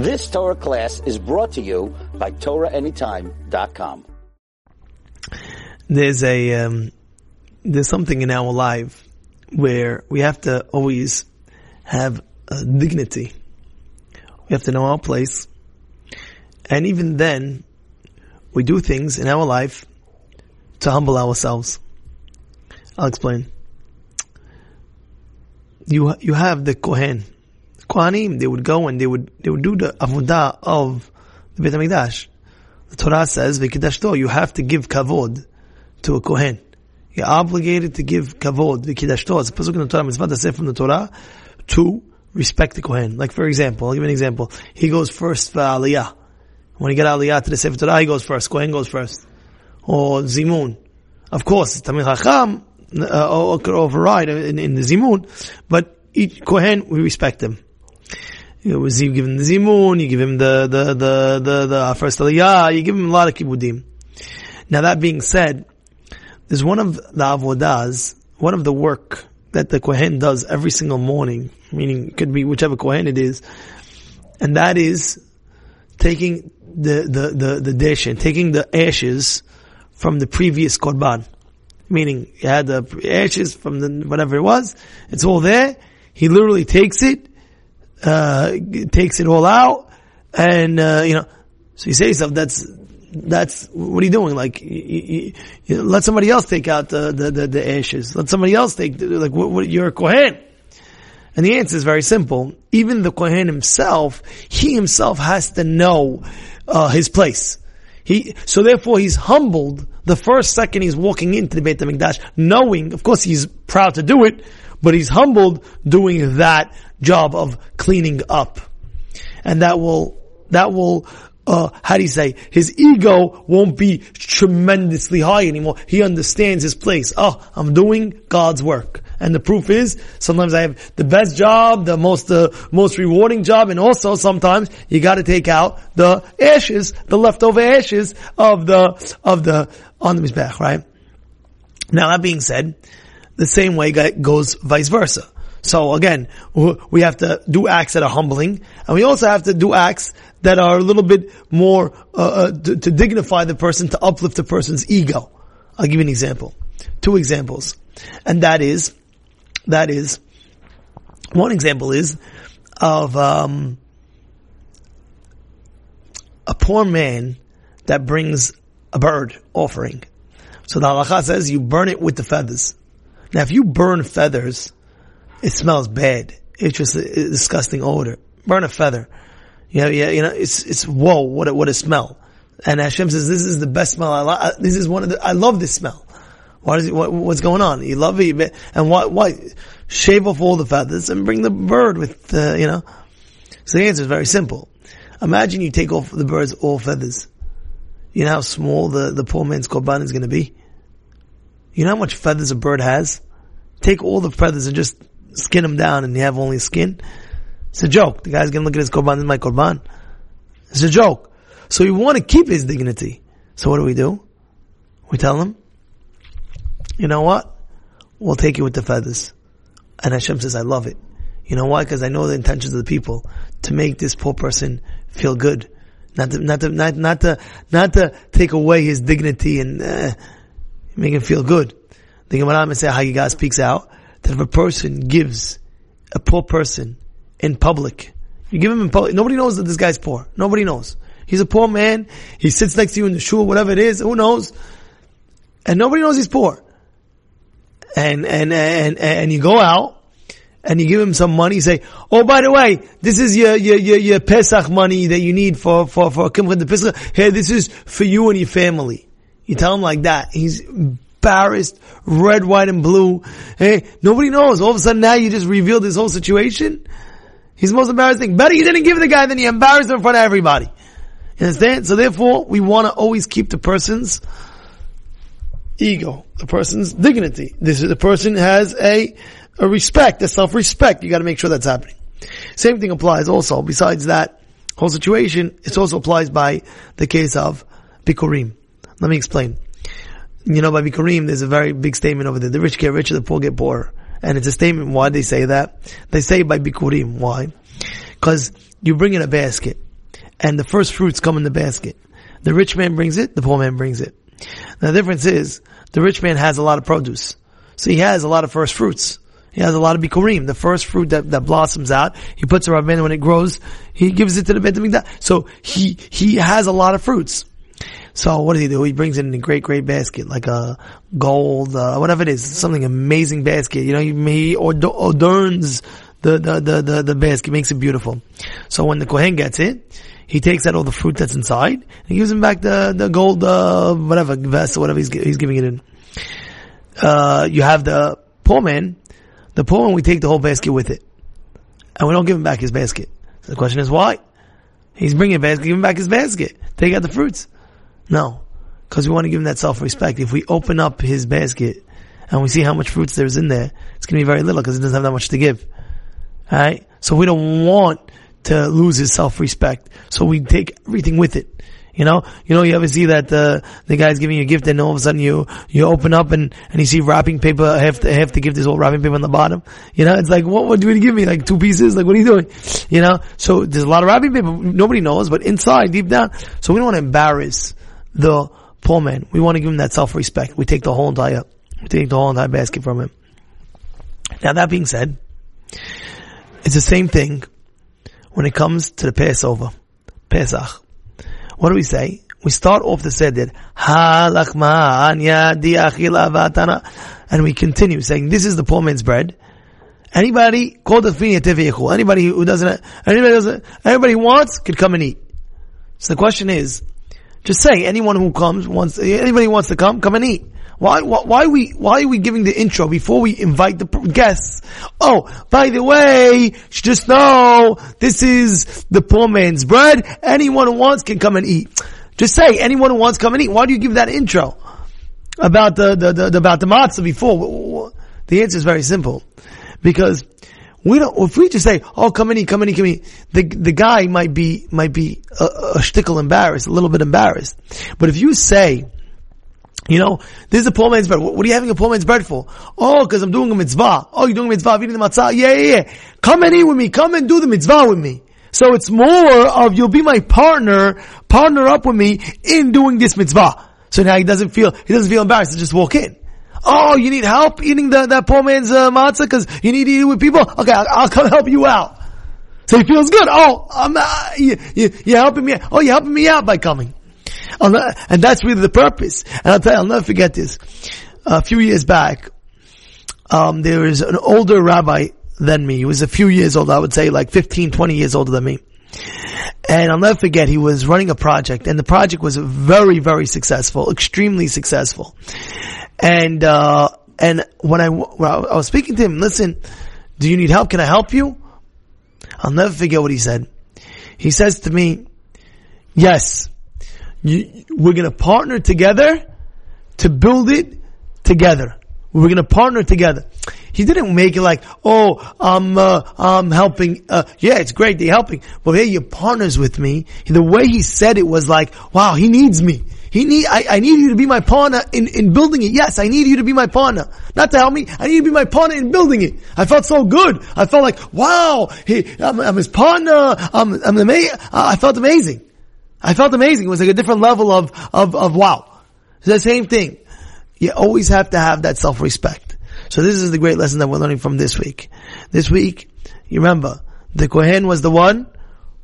This Torah class is brought to you by TorahAnytime.com. There's a um, there's something in our life where we have to always have dignity. We have to know our place, and even then, we do things in our life to humble ourselves. I'll explain. You you have the Kohen, Kohanim. They would go and they would they would do the avodah of the Beit Hamikdash. The Torah says, "V'kidashto." You have to give kavod to a Kohen. You're obligated to give kavod, v'kidashto. It's a pasuk in the Torah, mitzvah to say from the Torah to respect the Kohen. Like for example, I'll give you an example. He goes first for Aliyah. When he get Aliyah to the Sefer Torah, he goes first. Kohen goes first. Or Zimun. Of course, Talmid Chacham, uh, override in, in, the Zimun, but each Kohen, we respect him. You, know, give him the Zimun, you give him the, the, the, the, the first Aliyah, you give him a lot of Kibudim. Now that being said, there's one of the avodas, one of the work that the Kohen does every single morning, meaning it could be whichever Kohen it is, and that is taking the, the, the, the dish and taking the ashes from the previous Korban. Meaning, you had the ashes from the, whatever it was, it's all there, he literally takes it, uh, takes it all out, and, uh, you know, so you say yourself, that's, that's what are you doing? Like, you, you, let somebody else take out the, the, the, the ashes. Let somebody else take like what, what, you're a kohen. And the answer is very simple. Even the kohen himself, he himself has to know uh, his place. He so therefore he's humbled the first second he's walking into the Beit Hamikdash, knowing, of course, he's proud to do it, but he's humbled doing that job of cleaning up, and that will that will uh, how do you say, his ego won't be tremendously high anymore. He understands his place. Oh, I'm doing God's work. And the proof is, sometimes I have the best job, the most, uh, most rewarding job, and also sometimes you gotta take out the ashes, the leftover ashes of the, of the, on the Mizbeach, right? Now that being said, the same way goes vice versa. So again, we have to do acts that are humbling, and we also have to do acts that are a little bit more uh, uh, to, to, dignify the person, to uplift the person's ego. I'll give you an example, two examples, and that is that is one example is of um, a poor man that brings a bird offering. So the halacha says you burn it with the feathers. Now, if you burn feathers, it smells bad. It's just a, disgusting odor. Burn a feather. You know, yeah, you know, it's, it's, whoa, what a, what a smell. And Hashem says, this is the best smell I. This is one of the, I love this smell. What is it, what, what's going on? You love it, and what, why? Shave off all the feathers and bring the bird with, you know. So the answer is very simple. Imagine you take off the bird's all feathers. You know how small the, the poor man's korban is going to be? You know how much feathers a bird has? Take all the feathers and just skin them down and you have only skin. It's a joke. The guy's gonna look at his korban, and my korban. It's a joke. So we want to keep his dignity. So what do we do? We tell him, you know what? We'll take you with the feathers. And Hashem says, I love it. You know why? Because I know the intentions of the people to make this poor person feel good, not to not to not, not to not to take away his dignity and uh, make him feel good. The Gemara say Hagigah speaks out that if a person gives a poor person in public. You give him in public. Nobody knows that this guy's poor. Nobody knows. He's a poor man. He sits next to you in the shul, whatever it is. Who knows? And nobody knows he's poor. And, and, and, and you go out and you give him some money. You say, oh, by the way, this is your, your, your, your Pesach money that you need for, for, for Kimcha D'Pischa. Hey, this is for you and your family. You tell him like that. He's embarrassed, red, white, and blue. Hey, nobody knows. All of a sudden now you just revealed this whole situation. He's the most embarrassing. Better you didn't give the guy than you embarrassed him in front of everybody. You understand? So therefore, we want to always keep the person's ego, the person's dignity. This is the person has a, a respect, a self-respect. You got to make sure that's happening. Same thing applies also. Besides that whole situation, it also applies by the case of bikurim. Let me explain. You know, by bikurim, there's a very big statement over there. The rich get richer, the poor get poorer. And it's a statement why they say that. They say by bikurim. Why? Because you bring in a basket and the first fruits come in the basket. The rich man brings it, the poor man brings it. Now the difference is, the rich man has a lot of produce. So he has a lot of first fruits. He has a lot of bikurim, the first fruit that, that blossoms out. He puts it in when it grows. He gives it to the Beit. So he, he has a lot of fruits. So what does he do? He brings in a great, great basket, like a gold, uh, whatever it is, something amazing basket. You know, he, he adorns the, the, the, the, the basket, makes it beautiful. So when the Kohen gets it, he takes out all the fruit that's inside and gives him back the, the gold, uh, whatever, vest or whatever he's, he's giving it in. Uh, you have the poor man. The poor man, we take the whole basket with it. And we don't give him back his basket. So the question is why? He's bringing a basket, give him back his basket. Take out the fruits. No. Cause we want to give him that self-respect. If we open up his basket and we see how much fruits there's in there, it's going to be very little because he doesn't have that much to give. Alright? So we don't want to lose his self-respect. So we take everything with it. You know, you know, you ever see that the the guy's giving you a gift, and all of a sudden you you open up and and you see wrapping paper. Half the half the gift is all wrapping paper on the bottom. You know, it's like what what do you give me? Like two pieces? Like what are you doing? You know, so there's a lot of wrapping paper. Nobody knows, but inside, deep down, so we don't want to embarrass the poor man. We want to give him that self respect. We take the whole entire we take the whole entire basket from him. Now that being said, it's the same thing when it comes to the Passover, Pesach. What do we say? We start off the Seder, and we continue saying, this is the poor man's bread. Anybody, call the Anybody who doesn't, anybody doesn't, anybody wants could come and eat. So the question is, just say anyone who comes wants, anybody wants to come, come and eat. Why, why, why, are we, why are we giving the intro before we invite the guests? Oh, by the way, just know this is the poor man's bread. Anyone who wants can come and eat. Just say anyone who wants come and eat. Why do you give that intro about the, the, the about the matzah before? The answer is very simple, because we don't. If we just say, "Oh, come in, come in, come in, the the guy might be might be a, a shtickle embarrassed, a little bit embarrassed. But if you say, you know, this is a poor man's bread. What are you having a poor man's bread for? Oh, because I'm doing a mitzvah. Oh, you're doing a mitzvah, I'm eating the matzah. Yeah, yeah, yeah. Come and eat with me. Come and do the mitzvah with me. So it's more of you'll be my partner, partner up with me in doing this mitzvah. So now he doesn't feel, he doesn't feel embarrassed to just walk in. Oh, you need help eating the, that poor man's uh, matzah because you need to eat it with people? Okay, I'll, I'll, come help you out. So he feels good. Oh, I'm, uh, you, you, you're helping me. Oh, you're helping me out by coming and that's really the purpose. And I'll tell you, I'll never forget this. A few years back, um, there was an older rabbi than me. He was a few years old, I would say like 15, 20 years older than me. And I'll never forget, he was running a project, and the project was very, very successful, extremely successful. And, uh, and when I, when I was speaking to him, listen, do you need help? Can I help you? I'll never forget what he said. He says to me, yes, you, we're going to partner together to build it together. We're going to partner together. He didn't make it like, oh, I'm, uh, I'm helping. Uh, yeah, it's great. They're helping. But hey, you're partners with me. The way he said it was like, wow, he needs me. He need, I, I need you to be my partner in, in building it. Yes, I need you to be my partner. Not to help me. I need you to be my partner in building it. I felt so good. I felt like, wow, he, I'm, I'm his partner. I'm, I'm. I felt amazing. I felt amazing. It was like a different level of, of, of wow. It's the same thing. You always have to have that self-respect. So this is the great lesson that we're learning from this week. This week, you remember, the Kohen was the one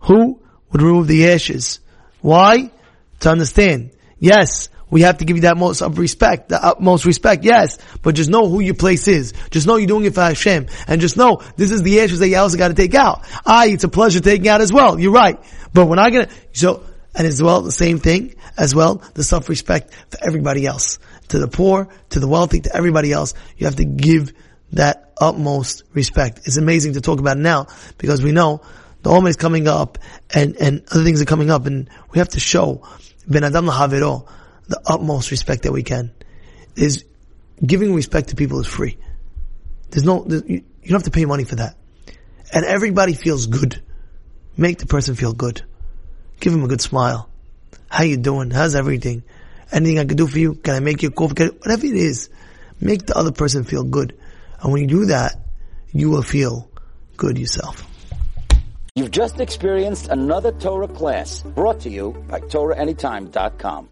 who would remove the ashes. Why? To understand. Yes, we have to give you that most of respect, the utmost respect, yes. But just know who your place is. Just know you're doing it for Hashem. And just know, this is the ashes that you also got to take out. I, it's a pleasure taking out as well. You're right. But we're not gonna, so, and as well, the same thing, as well, the self-respect for everybody else. To the poor, to the wealthy, to everybody else. You have to give that utmost respect. It's amazing to talk about now, because we know the Omer is coming up, and, and other things are coming up, and we have to show, Bein Adam LaChaveiro, the utmost respect that we can. Is giving respect to people is free. There's no, there's, you, you don't have to pay money for that. And everybody feels good. Make the person feel good. Give him a good smile. How you doing? How's everything? Anything I can do for you? Can I make you a coffee? Whatever it is, make the other person feel good. And when you do that, you will feel good yourself. You've just experienced another Torah class brought to you by TorahAnytime.com.